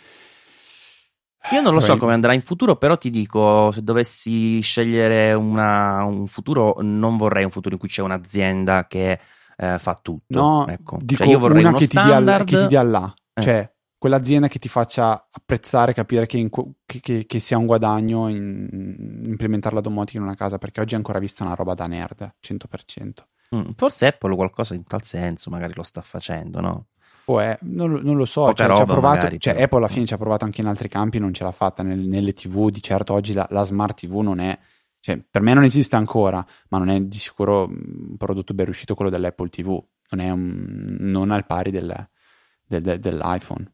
Io non lo so come andrà in futuro, però ti dico, se dovessi scegliere una, un futuro, non vorrei un futuro in cui c'è un'azienda che eh, fa tutto. No, ecco. dico cioè io vorrei una che ti, dia, che ti dia là, eh. cioè quell'azienda che ti faccia apprezzare, capire che, in, che, che, che sia un guadagno in, implementare la domotica in una casa, perché oggi è ancora vista una roba da nerd, 100%. Mm, forse Apple qualcosa in tal senso magari lo sta facendo, no? O è, non, non, lo so, cioè, roba, provato, magari, cioè, Apple alla fine ci ha provato anche in altri campi, non ce l'ha fatta nel, nelle TV, di certo oggi la, la smart TV non è cioè, per me non esiste ancora, ma non è di sicuro un prodotto ben riuscito quello dell'Apple TV, non è un, non al pari del, del, del, dell'iPhone.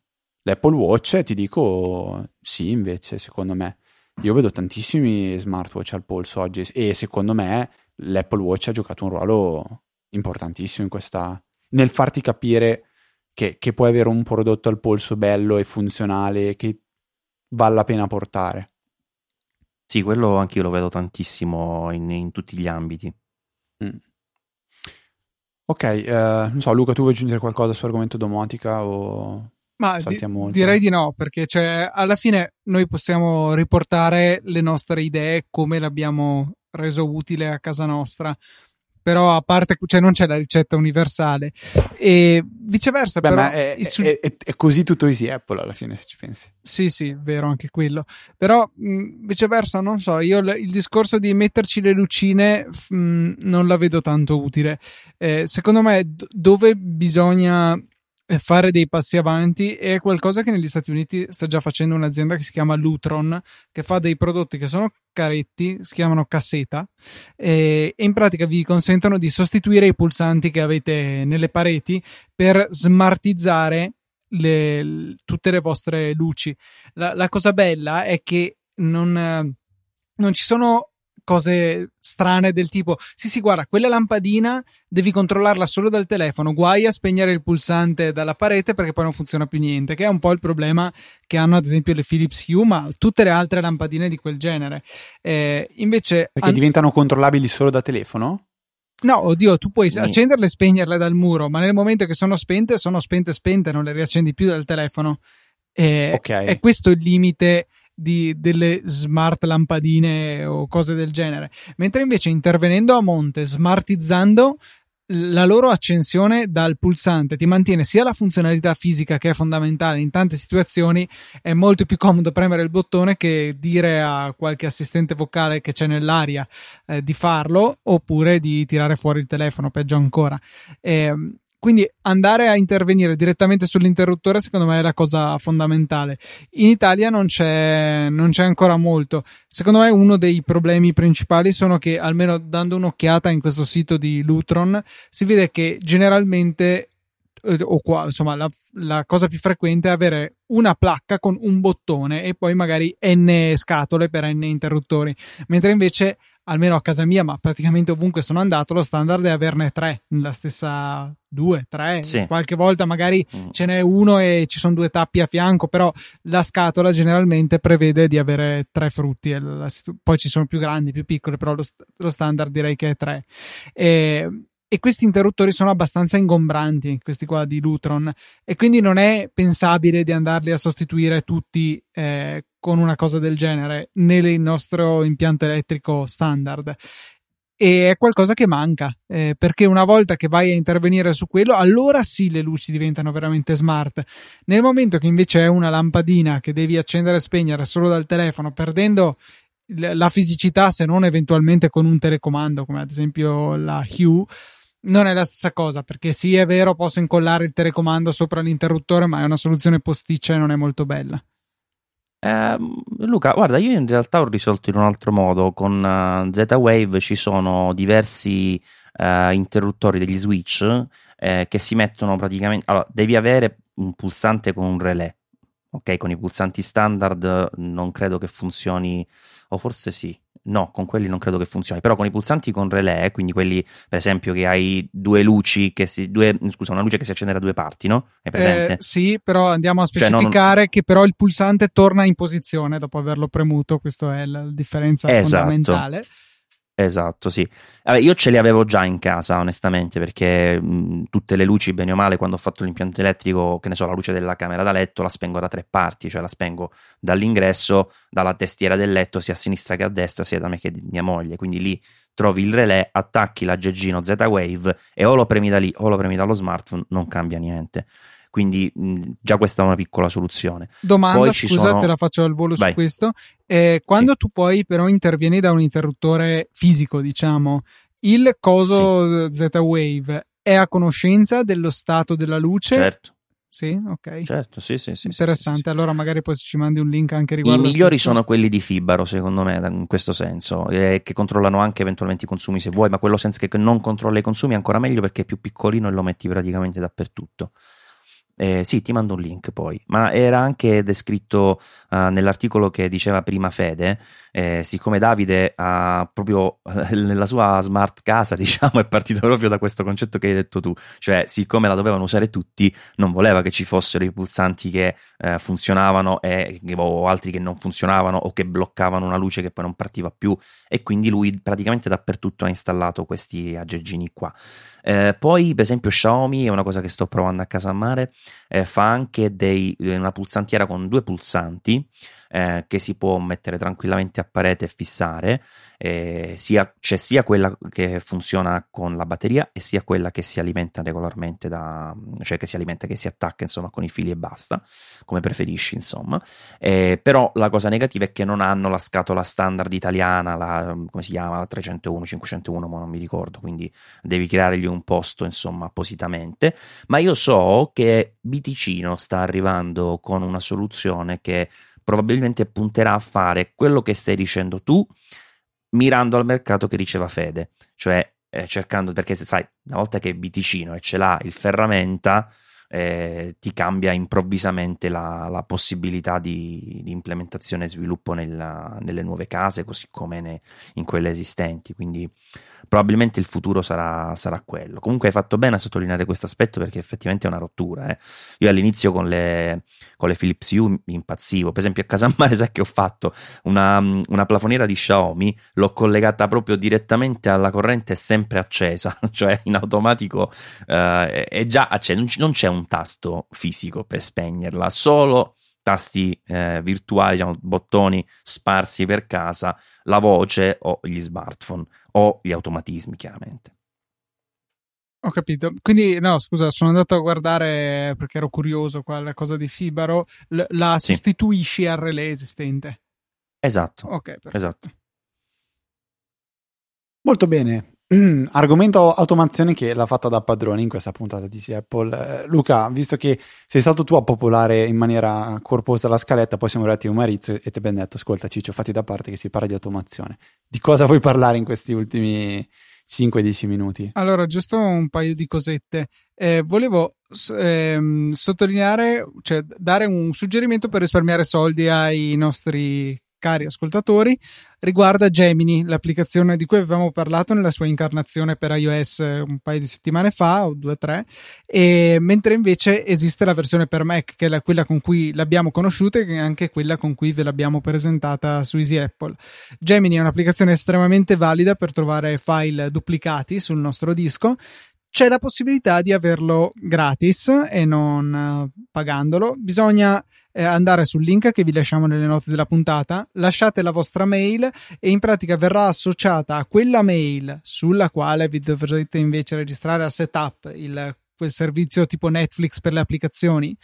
L'Apple Watch, ti dico sì, invece, secondo me. Io vedo tantissimi smartwatch al polso oggi e secondo me l'Apple Watch ha giocato un ruolo importantissimo in questa, nel farti capire che, che puoi avere un prodotto al polso bello e funzionale che vale la pena portare. Sì, quello anche io lo vedo tantissimo in, in tutti gli ambiti. Mm. Ok, eh, non so, Luca, tu vuoi aggiungere qualcosa sull'argomento domotica o Ma di- direi di no, perché cioè, alla fine noi possiamo riportare le nostre idee come l'abbiamo reso utile a casa nostra però a parte, cioè non c'è la ricetta universale e viceversa. Beh, però, è, su... è, è, è, così tutto easy Apple alla fine, se ci pensi. Sì, sì, vero anche quello. Però mh, viceversa, non so, io l- il discorso di metterci le lucine mh, non la vedo tanto utile. Eh, secondo me, d- dove bisogna fare dei passi avanti è qualcosa che negli Stati Uniti sta già facendo un'azienda che si chiama Lutron che fa dei prodotti che sono caretti si chiamano cassetta e, in pratica vi consentono di sostituire i pulsanti che avete nelle pareti per smartizzare le, tutte le vostre luci. La, la cosa bella è che non, non ci sono cose strane del tipo sì sì guarda quella lampadina devi controllarla solo dal telefono guai a spegnere il pulsante dalla parete perché poi non funziona più niente che è un po' il problema che hanno ad esempio le Philips Hue ma tutte le altre lampadine di quel genere eh, invece perché an- diventano controllabili solo da telefono? No, oddio, tu puoi accenderle e spegnerle dal muro, ma nel momento che sono spente, sono spente spente, non le riaccendi più dal telefono. E, okay. È questo il limite di, delle smart lampadine o cose del genere. Mentre invece intervenendo a monte, smartizzando la loro accensione dal pulsante ti mantiene sia la funzionalità fisica che è fondamentale in tante situazioni è molto più comodo premere il bottone che dire a qualche assistente vocale che c'è nell'aria eh, di farlo oppure di tirare fuori il telefono peggio ancora eh, quindi andare a intervenire direttamente sull'interruttore secondo me è la cosa fondamentale. In Italia non c'è, non c'è ancora molto. Secondo me uno dei problemi principali sono che almeno dando un'occhiata in questo sito di Lutron si vede che generalmente eh, o qua, insomma, la, la, cosa più frequente è avere una placca con un bottone e poi magari n scatole per n interruttori, mentre invece almeno a casa mia, ma praticamente ovunque sono andato, lo standard è averne tre nella stessa due, tre, sì. qualche volta magari mm. ce n'è uno e ci sono due tappi a fianco, però la scatola generalmente prevede di avere tre frutti, poi ci sono più grandi, più piccoli, però lo, lo standard direi che è tre. E, e questi interruttori sono abbastanza ingombranti, questi qua di Lutron, e quindi non è pensabile di andarli a sostituire tutti eh, con una cosa del genere nel nostro impianto elettrico standard. E è qualcosa che manca, eh, perché una volta che vai a intervenire su quello, allora sì le luci diventano veramente smart. Nel momento che invece è una lampadina che devi accendere e spegnere solo dal telefono, perdendo la fisicità se non eventualmente con un telecomando come ad esempio la Hue non è la stessa cosa, perché sì, è vero, posso incollare il telecomando sopra l'interruttore, ma è una soluzione posticcia e non è molto bella. Eh, Luca, guarda, io in realtà ho risolto in un altro modo. Con uh, Z-Wave ci sono diversi uh, interruttori degli switch eh, che si mettono praticamente. Allora, devi avere un pulsante con un relè. Ok, con i pulsanti standard non credo che funzioni, o forse sì. No, con quelli non credo che funzioni, però con i pulsanti con relè, quindi quelli per esempio che hai due luci che si due, scusa, una luce che si accende da due parti, no? È presente? Eh, sì, però andiamo a specificare cioè, non... che però il pulsante torna in posizione dopo averlo premuto, questa è la differenza esatto. fondamentale. Esatto, sì. Vabbè, io ce li avevo già in casa, onestamente, perché mh, tutte le luci, bene o male, quando ho fatto l'impianto elettrico, che ne so, la luce della camera da letto, la spengo da tre parti, cioè la spengo dall'ingresso, dalla testiera del letto, sia a sinistra che a destra, sia da me che di mia moglie. Quindi lì trovi il relè, attacchi l'aggeggino Z-Wave e o lo premi da lì o lo premi dallo smartphone, non cambia niente. Quindi mh, già questa è una piccola soluzione. Domanda, poi scusa, sono... te la faccio al volo Vai. su questo. Eh, quando sì. tu poi però intervieni da un interruttore fisico, diciamo, il coso sì. Z-Wave è a conoscenza dello stato della luce? Certo. Sì, ok. Certo, sì, sì, sì. Interessante. Sì, allora magari poi ci mandi un link anche riguardo. I migliori sono quelli di Fibaro, secondo me, in questo senso, eh, che controllano anche eventualmente i consumi se vuoi, ma quello senza che non controlla i consumi è ancora meglio perché è più piccolino e lo metti praticamente dappertutto. Eh, sì, ti mando un link poi, ma era anche descritto uh, nell'articolo che diceva prima Fede, eh, siccome Davide ha proprio nella sua smart casa, diciamo, è partito proprio da questo concetto che hai detto tu, cioè siccome la dovevano usare tutti, non voleva che ci fossero i pulsanti che eh, funzionavano e, o altri che non funzionavano o che bloccavano una luce che poi non partiva più e quindi lui praticamente dappertutto ha installato questi aggeggini qua. Eh, poi, per esempio, Xiaomi è una cosa che sto provando a casa a mare, eh, fa anche dei, una pulsantiera con due pulsanti eh, che si può mettere tranquillamente a parete e fissare. Eh, sia, c'è sia quella che funziona con la batteria e sia quella che si alimenta regolarmente da, cioè che si alimenta, che si attacca insomma con i fili e basta, come preferisci insomma. Eh, però la cosa negativa è che non hanno la scatola standard italiana, la, come si chiama, la 301, 501, ma non mi ricordo, quindi devi creargli un posto insomma appositamente. Ma io so che Biticino sta arrivando con una soluzione che probabilmente punterà a fare quello che stai dicendo tu, mirando al mercato che riceva Fede, cioè eh, cercando, perché se sai, una volta che è Biticino e ce l'ha il ferramenta, eh, ti cambia improvvisamente la, la possibilità di, di, implementazione e sviluppo nella, nelle nuove case, così come ne, in quelle esistenti. Quindi probabilmente il futuro sarà, sarà, quello. Comunque hai fatto bene a sottolineare questo aspetto perché effettivamente è una rottura. Eh. Io all'inizio con le, con le Philips Hue mi impazzivo. Per esempio a Casammare sai che ho fatto una, una plafoniera di Xiaomi, l'ho collegata proprio direttamente alla corrente sempre accesa, cioè in automatico eh, è già accesa, non c'è un tasto fisico per spegnerla, solo tasti eh, virtuali, diciamo, bottoni sparsi per casa, la voce o gli smartphone o gli automatismi, chiaramente. Ho capito. Quindi, no, scusa, sono andato a guardare perché ero curioso quella cosa di Fibaro. L- la sì. sostituisci al relè esistente. Esatto. Ok, perfetto. Esatto. Molto bene. Argomento automazione che l'ha fatta da padrone in questa puntata di Apple. Eh, Luca, visto che sei stato tu a popolare in maniera corposa la scaletta, poi siamo arrivati a Marizio e ti abbiamo detto: Ascolta, Ciccio, fatti da parte che si parla di automazione. Di cosa vuoi parlare in questi ultimi 5-10 minuti? Allora, giusto un paio di cosette. Eh, volevo ehm, sottolineare, cioè dare un suggerimento per risparmiare soldi ai nostri cari ascoltatori, riguarda Gemini, l'applicazione di cui avevamo parlato nella sua incarnazione per iOS un paio di settimane fa o due o tre, e mentre invece esiste la versione per Mac, che è quella con cui l'abbiamo conosciuta e anche quella con cui ve l'abbiamo presentata su Easy Apple. Gemini è un'applicazione estremamente valida per trovare file duplicati sul nostro disco c'è la possibilità di averlo gratis e non uh, pagandolo. Bisogna eh, andare sul link che vi lasciamo nelle note della puntata, lasciate la vostra mail e in pratica verrà associata a quella mail sulla quale vi dovrete invece registrare a setup il quel servizio tipo Netflix per le applicazioni,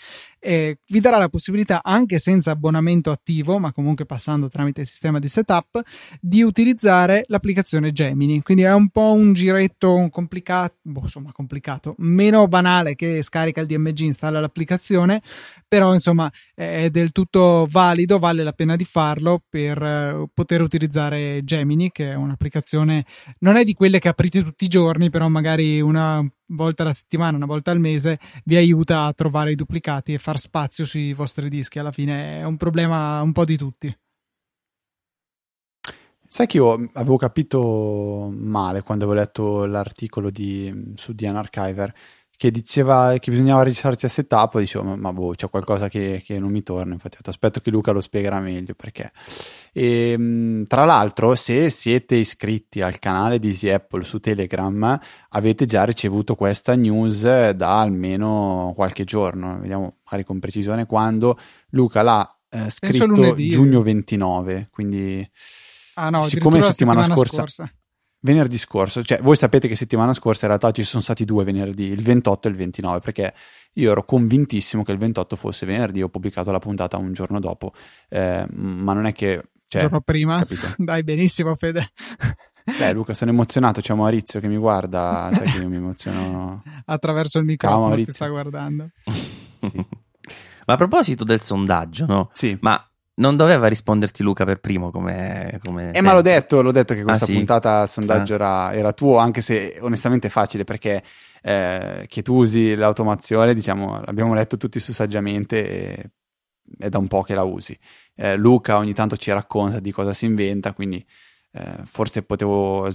eh, vi darà la possibilità, anche senza abbonamento attivo, ma comunque passando tramite il sistema di setup, di utilizzare l'applicazione Gemini. Quindi è un po' un giretto complicato, boh, insomma complicato, meno banale che scarica il DMG, installa l'applicazione, però insomma è del tutto valido, vale la pena di farlo per uh, poter utilizzare Gemini, che è un'applicazione, non è di quelle che aprite tutti i giorni, però magari una volta alla settimana, una volta al mese, vi aiuta a trovare i duplicati e far spazio sui vostri dischi. Alla fine è un problema un po' di tutti. Sai che io avevo capito male quando avevo letto l'articolo di, su DN Archiver che diceva che bisognava registrarsi a setup, dicevo ma, ma boh, c'è qualcosa che, che, non mi torna, infatti aspetto che Luca lo spiegherà meglio perché. E, ehm, tra l'altro se siete iscritti al canale di Easy Apple su Telegram avete già ricevuto questa news da almeno qualche giorno, vediamo magari con precisione quando Luca l'ha eh, scritto giugno 29, quindi... Ah no, siccome settimana, settimana scorsa, scorsa venerdì scorso, cioè voi sapete che settimana scorsa in realtà ci sono stati due venerdì, il 28 e il 29, perché io ero convintissimo che il 28 fosse venerdì, ho pubblicato la puntata un giorno dopo, eh, ma non è che... Cioè, giorno prima? Capito? Dai, benissimo Fede. Beh Luca, sono emozionato, c'è Maurizio che mi guarda, sai che io mi emoziono... Attraverso il microfono ti sta guardando. sì. Ma a proposito del sondaggio, no? Sì. Ma non doveva risponderti Luca per primo come... come eh ma l'ho detto, l'ho detto che ah, questa ah, sì? puntata a sondaggio ah. era, era, tuo, anche se onestamente è facile perché eh, che tu usi l'automazione, diciamo, l'abbiamo letto tutti su saggiamente e è da un po' che la usi. Eh, Luca ogni tanto ci racconta di cosa si inventa, quindi eh, forse potevo,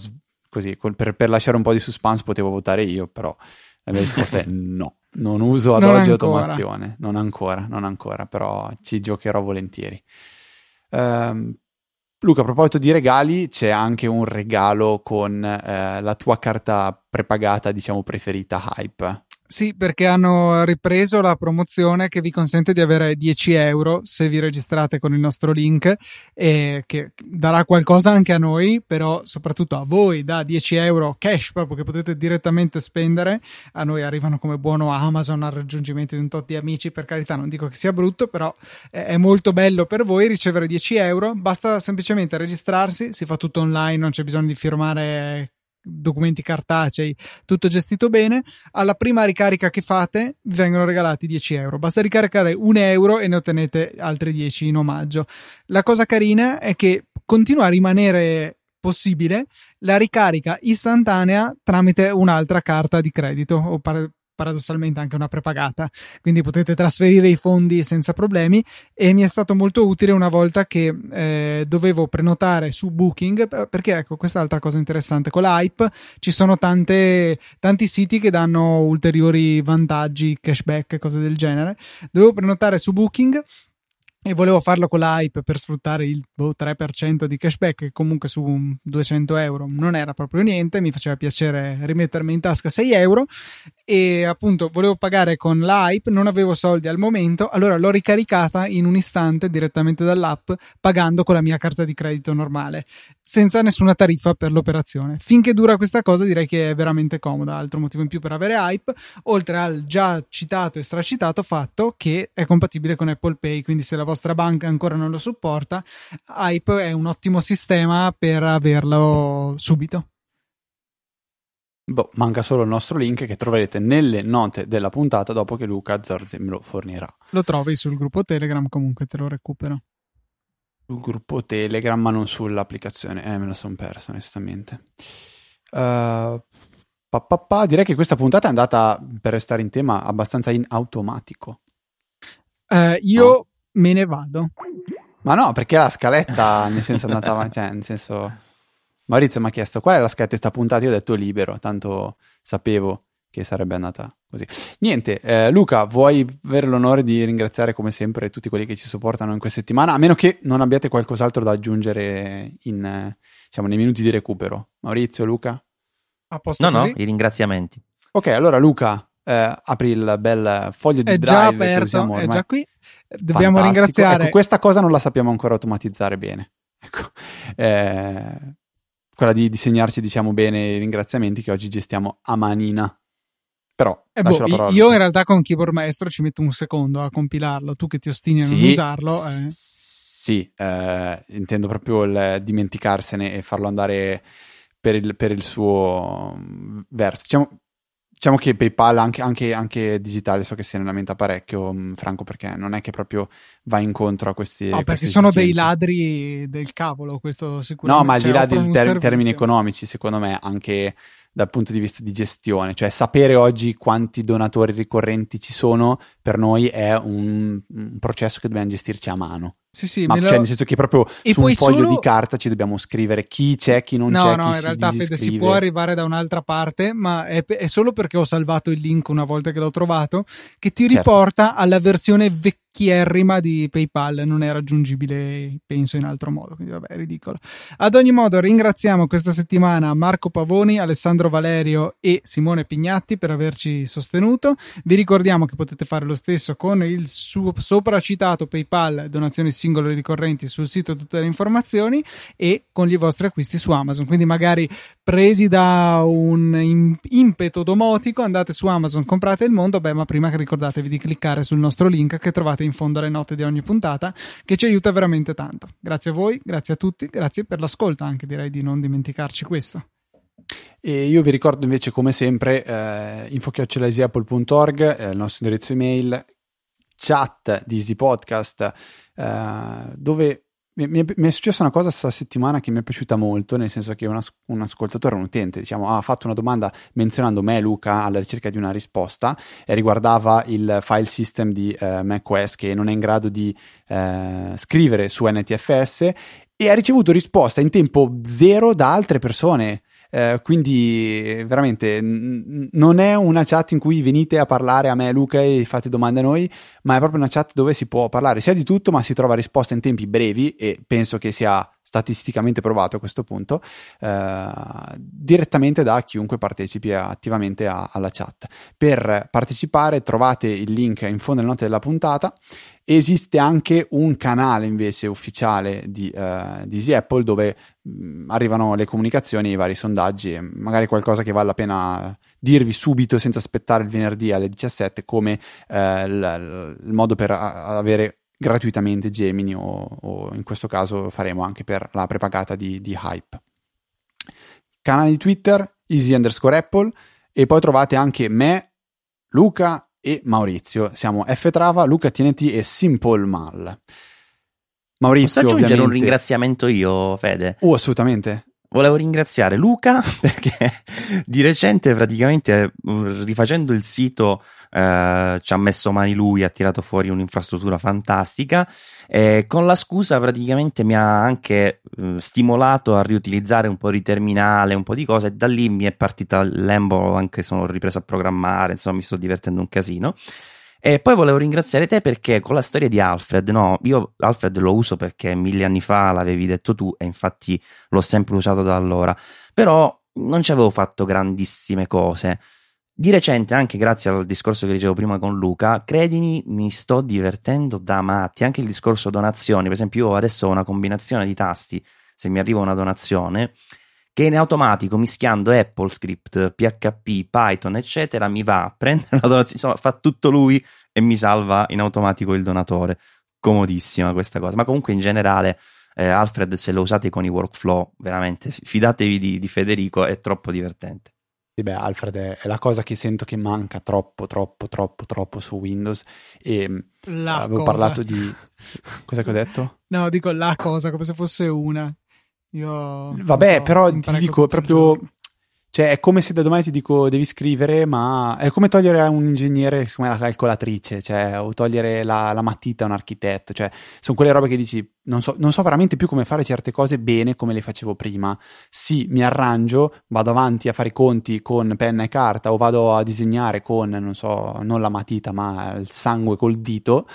così, per, per lasciare un po' di suspense potevo votare io, però la mia risposta è no. Non uso ad non oggi ancora. automazione, non ancora, non ancora, però ci giocherò volentieri. Uh, Luca, a proposito di regali, c'è anche un regalo con uh, la tua carta prepagata, diciamo, preferita Hype. Sì, perché hanno ripreso la promozione che vi consente di avere 10 euro se vi registrate con il nostro link e che darà qualcosa anche a noi, però soprattutto a voi da 10 euro cash proprio che potete direttamente spendere. A noi arrivano come buono Amazon al raggiungimento di un tot di amici, per carità non dico che sia brutto, però è molto bello per voi ricevere 10 euro. Basta semplicemente registrarsi, si fa tutto online, non c'è bisogno di firmare documenti cartacei, tutto gestito bene. Alla prima ricarica che fate vi vengono regalati 10 euro. Basta ricaricare un euro e ne ottenete altri 10 in omaggio. La cosa carina è che continua a rimanere possibile la ricarica istantanea tramite un'altra carta di credito o par- paradossalmente anche una prepagata, quindi potete trasferire i fondi senza problemi e mi è stato molto utile una volta che eh, dovevo prenotare su Booking, perché ecco, questa è l'altra cosa interessante, con l'hype ci sono tante, tanti siti che danno ulteriori vantaggi, cashback, cose del genere. Dovevo prenotare su Booking e volevo farlo con la per sfruttare il boh, 3% di cashback che comunque su 200 euro non era proprio niente mi faceva piacere rimettermi in tasca 6 euro. E appunto volevo pagare con la non avevo soldi al momento allora l'ho ricaricata in un istante direttamente dall'app pagando con la mia carta di credito normale senza nessuna tariffa per l'operazione. Finché dura questa cosa direi che è veramente comoda altro motivo in più per avere hype oltre al già citato e stracitato fatto che è compatibile con Apple Pay quindi se la vostra banca ancora non lo supporta, Hype è un ottimo sistema per averlo subito. Boh, manca solo il nostro link che troverete nelle note della puntata dopo che Luca Zorzi me lo fornirà. Lo trovi sul gruppo Telegram, comunque te lo recupero. Sul gruppo Telegram, ma non sull'applicazione. Eh, me la sono perso, onestamente. Uh, pa, pa, pa. Direi che questa puntata è andata, per restare in tema, abbastanza in automatico. Uh, io no? Me ne vado. Ma no, perché la scaletta, nel senso, è andata avanti, cioè, nel senso... Maurizio mi ha chiesto qual è la scaletta di sta puntata, io ho detto libero, tanto sapevo che sarebbe andata così. Niente, eh, Luca, vuoi avere l'onore di ringraziare come sempre tutti quelli che ci supportano in questa settimana, a meno che non abbiate qualcos'altro da aggiungere in, diciamo, nei minuti di recupero. Maurizio, Luca? A posto no, così? no, i ringraziamenti. Ok, allora Luca, eh, apri il bel foglio di è drive già aperto, è già qui. Dobbiamo Fantastico. ringraziare. Ecco, questa cosa non la sappiamo ancora automatizzare bene. Ecco. Eh, quella di disegnarci, diciamo bene, i ringraziamenti che oggi gestiamo a manina. Però eh boh, io in realtà con Keyboard Maestro ci metto un secondo a compilarlo, tu che ti ostini a sì, non usarlo. Eh. Sì, eh, intendo proprio il dimenticarsene e farlo andare per il, per il suo mm, verso. Diciamo, diciamo che PayPal anche, anche, anche, digitale so che se ne lamenta parecchio mm, Franco perché non è che proprio va incontro a questi no perché sono dei ladri del cavolo questo sicuramente. no ma al di là dei ter- termini economici secondo me anche dal punto di vista di gestione, cioè sapere oggi quanti donatori ricorrenti ci sono per noi è un, un processo che dobbiamo gestirci a mano. Sì, sì, Ma lo... cioè, nel senso che proprio e su un foglio solo... di carta ci dobbiamo scrivere chi c'è, chi non no, c'è. No, no, in realtà Fede si può arrivare da un'altra parte, ma è, è, solo perché ho salvato il link una volta che l'ho trovato, che ti certo. riporta alla versione vecchierrima di PayPal, non è raggiungibile, penso, in altro modo. Quindi vabbè, è ridicolo. Ad ogni modo, ringraziamo questa settimana Marco Pavoni, Alessandro Valerio e Simone Pignatti per averci sostenuto. Vi ricordiamo che potete fare lo stesso con il suo sopracitato PayPal, donazioni singole ricorrenti sul sito tutte le informazioni e con i vostri acquisti su Amazon. Quindi magari presi da un impeto domotico andate su Amazon, comprate il mondo, beh ma prima ricordatevi di cliccare sul nostro link che trovate in fondo alle note di ogni puntata che ci aiuta veramente tanto. Grazie a voi, grazie a tutti, grazie per l'ascolto anche direi di non dimenticarci questo. E io vi ricordo invece, come sempre, eh, info.apple.org, è il nostro indirizzo email, chat di Easy Podcast, eh, dove mi, mi, mi, è successa una cosa questa settimana che mi è piaciuta molto, nel senso che un, un ascoltatore, un utente, diciamo, ha fatto una domanda menzionando me, Luca, alla ricerca di una risposta e riguardava il file system di eh, macOS che non è in grado di eh, scrivere su NTFS e ha ricevuto risposta in tempo zero da altre persone. Eh, quindi veramente n- non è una chat in cui venite a parlare a me Luca e fate domande a noi, ma è proprio una chat dove si può parlare sia di tutto, ma si trova risposta in tempi brevi e penso che sia statisticamente provato a questo punto, eh, direttamente da chiunque partecipi attivamente a, alla chat. Per partecipare trovate il link in fondo alle note della puntata. Esiste anche un canale invece ufficiale di, uh, di Easy Apple dove mh, mm, arrivano le comunicazioni, i vari sondaggi, magari qualcosa che vale la pena dirvi subito senza aspettare il venerdì alle 17 come uh, il, il modo per avere gratuitamente Gemini o, o, in questo caso faremo anche per la prepagata di, di Hype. Canale di Twitter, easy underscore Apple e poi trovate anche me, Luca e Maurizio. Siamo F Trava, Luca TNT e Simple Mal. Maurizio, Posso aggiungere ovviamente... un ringraziamento io, Fede? Oh, assolutamente. Volevo ringraziare Luca perché di recente praticamente rifacendo il sito eh, ci ha messo mani lui, ha tirato fuori un'infrastruttura fantastica e con la scusa praticamente mi ha anche eh, stimolato a riutilizzare un po' di terminale, un po' di cose e da lì mi è partita l'embo, anche se ho ripreso a programmare, insomma mi sto divertendo un casino. E poi volevo ringraziare te perché con la storia di Alfred, no, io Alfred lo uso perché mille anni fa l'avevi detto tu e infatti l'ho sempre usato da allora, però non ci avevo fatto grandissime cose. Di recente, anche grazie al discorso che dicevo prima con Luca, credimi, mi sto divertendo da matti. Anche il discorso donazioni, per esempio, io adesso ho una combinazione di tasti, se mi arriva una donazione, che in automatico mischiando Apple Script, PHP, Python, eccetera, mi va a prendere la donazione, insomma, fa tutto lui e mi salva in automatico il donatore. Comodissima questa cosa, ma comunque in generale eh, Alfred se lo usate con i workflow, veramente fidatevi di, di Federico, è troppo divertente. Sì, beh, Alfred è, è, la cosa che sento che manca troppo, troppo, troppo, troppo su Windows. E mm, la avevo cosa. parlato di. Cosa che ho detto? No, dico la cosa, come se fosse una. Io Vabbè, so, però ti dico proprio. Cioè, è come se da domani ti dico devi scrivere, ma è come togliere a un ingegnere come la calcolatrice, cioè, o togliere la, la matita a un architetto. Cioè, sono quelle robe che dici, non so, non so, veramente più come fare certe cose bene come le facevo prima. Sì, mi arrangio, vado avanti a fare i conti con penna e carta, o vado a disegnare con, non so, non la matita, ma il sangue col dito.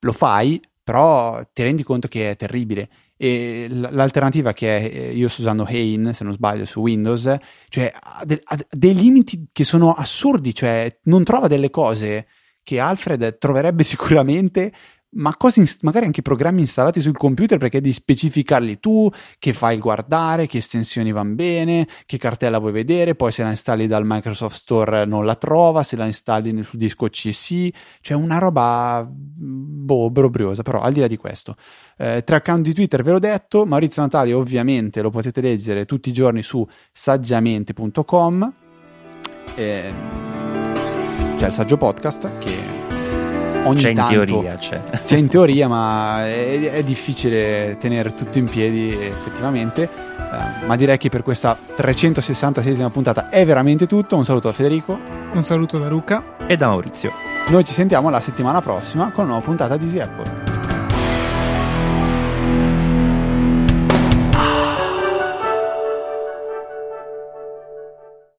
Lo fai, però ti rendi conto che è terribile. E l'alternativa che è, eh, io sto usando Hain, se non sbaglio, su Windows, cioè ha, de- ha dei limiti che sono assurdi, cioè non trova delle cose che Alfred troverebbe sicuramente ma cose magari anche programmi installati sul computer perché devi specificarli tu, che file guardare, che estensioni vanno bene, che cartella vuoi vedere, poi se la installi dal Microsoft Store non la trova, se la installi sul disco C sì, cioè una roba boh, brobriosa, però al di là di questo. Eh, tre account di Twitter ve l'ho detto, Maurizio Natali ovviamente lo potete leggere tutti i giorni su saggiamente.com, eh, c'è il saggio podcast che ogni c'è tanto, in teoria c'è. c'è in teoria ma è, è difficile tenere tutto in piedi effettivamente. Uh, ma direi che per questa 366esima puntata è veramente tutto. Un saluto da Federico. Un saluto da Luca. E da Maurizio. Noi ci sentiamo la settimana prossima con una nuova puntata di Easy Apple